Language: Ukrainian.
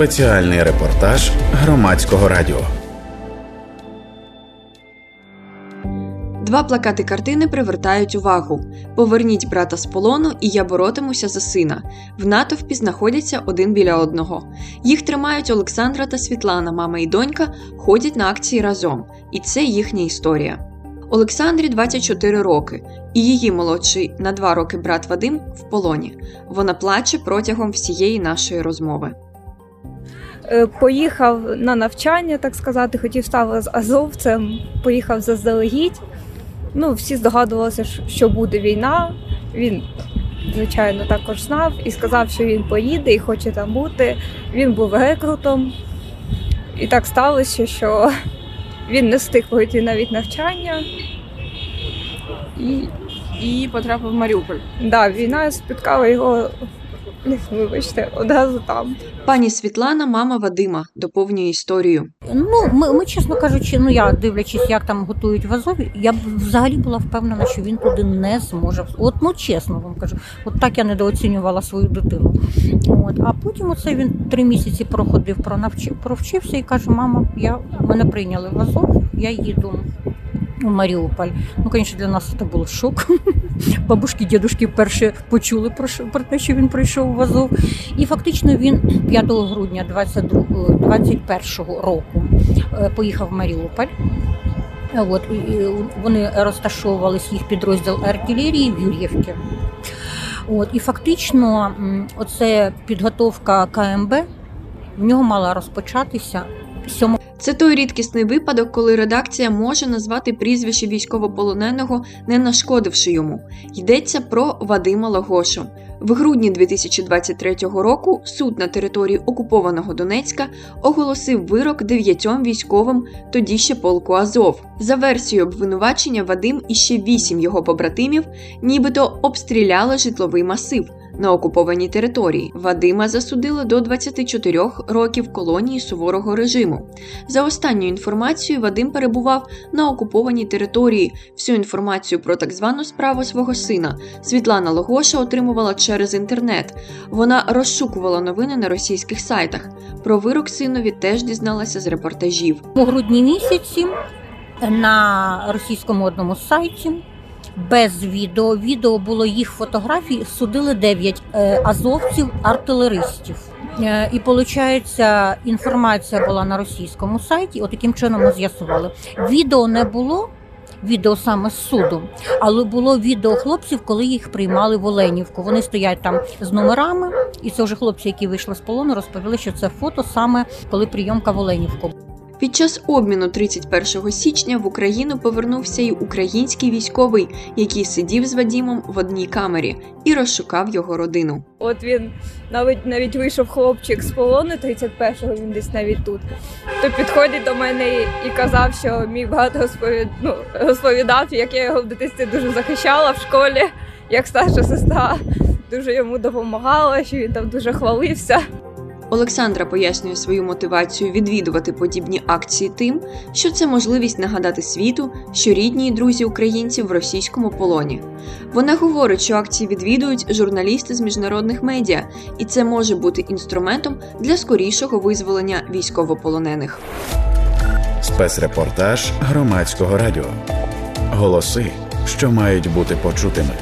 Спеціальний репортаж громадського радіо. Два плакати картини привертають увагу: Поверніть брата з полону, і я боротимуся за сина. В натовпі знаходяться один біля одного. Їх тримають Олександра та Світлана, мама і донька, ходять на акції разом, і це їхня історія. Олександрі 24 роки, і її молодший на 2 роки брат Вадим в полоні. Вона плаче протягом всієї нашої розмови. Е, Поїхав на навчання, так сказати, хотів стати з азовцем, поїхав заздалегідь. Ну, всі здогадувалися, що- буде війна. Він, звичайно, також знав і сказав, що він поїде і хоче там бути. Він був рекрутом. І так сталося, що він не встиг пройти навіть навчання. І і потрапив в Маріуполь. да, війна спіткала його, вибачте, одразу там. Пані Світлана, мама Вадима, доповнює історію. Ну, ми, ми, чесно кажучи, ну я дивлячись, як там готують в Азові, я б взагалі була впевнена, що він туди не зможе. От ну чесно вам кажу, от так я недооцінювала свою дитину. От, а потім оце він три місяці проходив, пронавчив, провчився і каже: мама, я мене прийняли в Азов, я їду. У Маріуполь. Ну, звісно, для нас це був шок. Бабушки, дідушки вперше почули про, те, що він прийшов в Азов. І фактично він 5 грудня 22, 21 року е, поїхав в Маріуполь. От, вони розташовувались їх підрозділ артилерії в Юр'ївці. От, і фактично, оце підготовка КМБ в нього мала розпочатися 7 Це той рідкісний випадок, коли редакція може назвати прізвище військовополоненого, не нашкодивши йому. Йдеться про Вадима Лагошу. В грудні 2023 року суд на території окупованого Донецька оголосив вирок дев'ятьом військовим тоді ще полку Азов. За версією обвинувачення Вадим і ще вісім його побратимів нібито обстріляли житловий масив. На окупованій території Вадима засудили до 24 років колонії суворого режиму. За останньою інформацією, Вадим перебував на окупованій території. Всю інформацію про так звану справу свого сина Світлана Логоша отримувала через інтернет. Вона розшукувала новини на російських сайтах. Про вирок синові теж дізналася з репортажів. у грудні місяці на російському одному сайті. Без відео. Відео було їх фотографій. Судили 9 азовців-артилеристів. Е, І виходить, інформація була на російському сайті. От таким чином ми з'ясували. Відео не було. Відео саме з суду, але було відео хлопців, коли їх приймали в Оленівку. Вони стоять там з номерами, і це вже хлопці, які вийшли з полону, розповіли, що це фото саме коли прийомка в Оленівку. Під час обміну 31 січня в Україну повернувся й український військовий, який сидів з Вадімом в одній камері і розшукав його родину. От він навіть навіть вийшов хлопчик з полону 31-го, він десь навіть тут. То підходить до мене і казав, що мій брат розповід... ну, розповідав, як я його в дитинстві дуже захищала в школі, як старша сестра дуже йому допомагала, що він там дуже хвалився. Олександра пояснює свою мотивацію відвідувати подібні акції тим, що це можливість нагадати світу, що рідні і друзі українців в російському полоні. Вона говорить, що акції відвідують журналісти з міжнародних медіа, і це може бути інструментом для скорішого визволення військовополонених. Спецрепортаж громадського радіо. Голоси, що мають бути почутими.